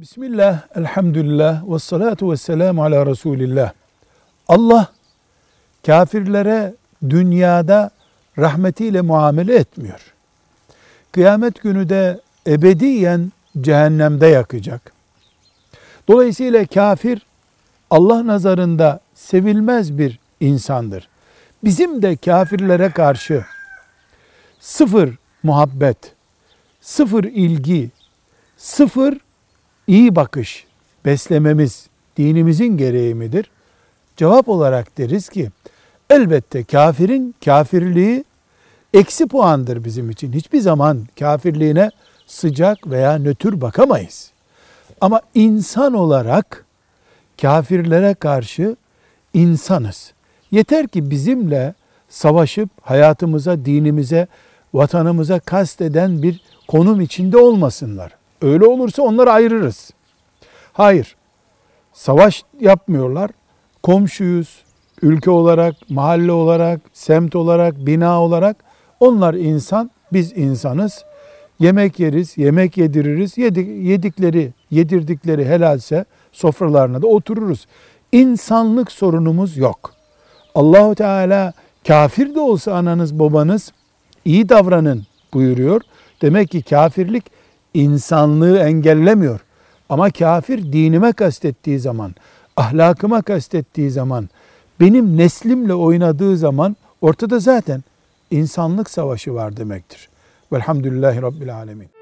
Bismillah, elhamdülillah, ve salatu ve selamu ala Resulillah. Allah kafirlere dünyada rahmetiyle muamele etmiyor. Kıyamet günü de ebediyen cehennemde yakacak. Dolayısıyla kafir Allah nazarında sevilmez bir insandır. Bizim de kafirlere karşı sıfır muhabbet, sıfır ilgi, sıfır iyi bakış beslememiz dinimizin gereği midir? Cevap olarak deriz ki elbette kafirin kafirliği eksi puandır bizim için. Hiçbir zaman kafirliğine sıcak veya nötr bakamayız. Ama insan olarak kafirlere karşı insanız. Yeter ki bizimle savaşıp hayatımıza, dinimize, vatanımıza kasteden bir konum içinde olmasınlar. Öyle olursa onları ayırırız. Hayır. Savaş yapmıyorlar. Komşuyuz. Ülke olarak, mahalle olarak, semt olarak, bina olarak onlar insan, biz insanız. Yemek yeriz, yemek yediririz. Yedik, yedikleri, yedirdikleri helalse sofralarına da otururuz. İnsanlık sorunumuz yok. Allahu Teala kafir de olsa ananız babanız iyi davranın buyuruyor. Demek ki kafirlik insanlığı engellemiyor. Ama kafir dinime kastettiği zaman, ahlakıma kastettiği zaman, benim neslimle oynadığı zaman ortada zaten insanlık savaşı var demektir. Velhamdülillahi Rabbil Alemin.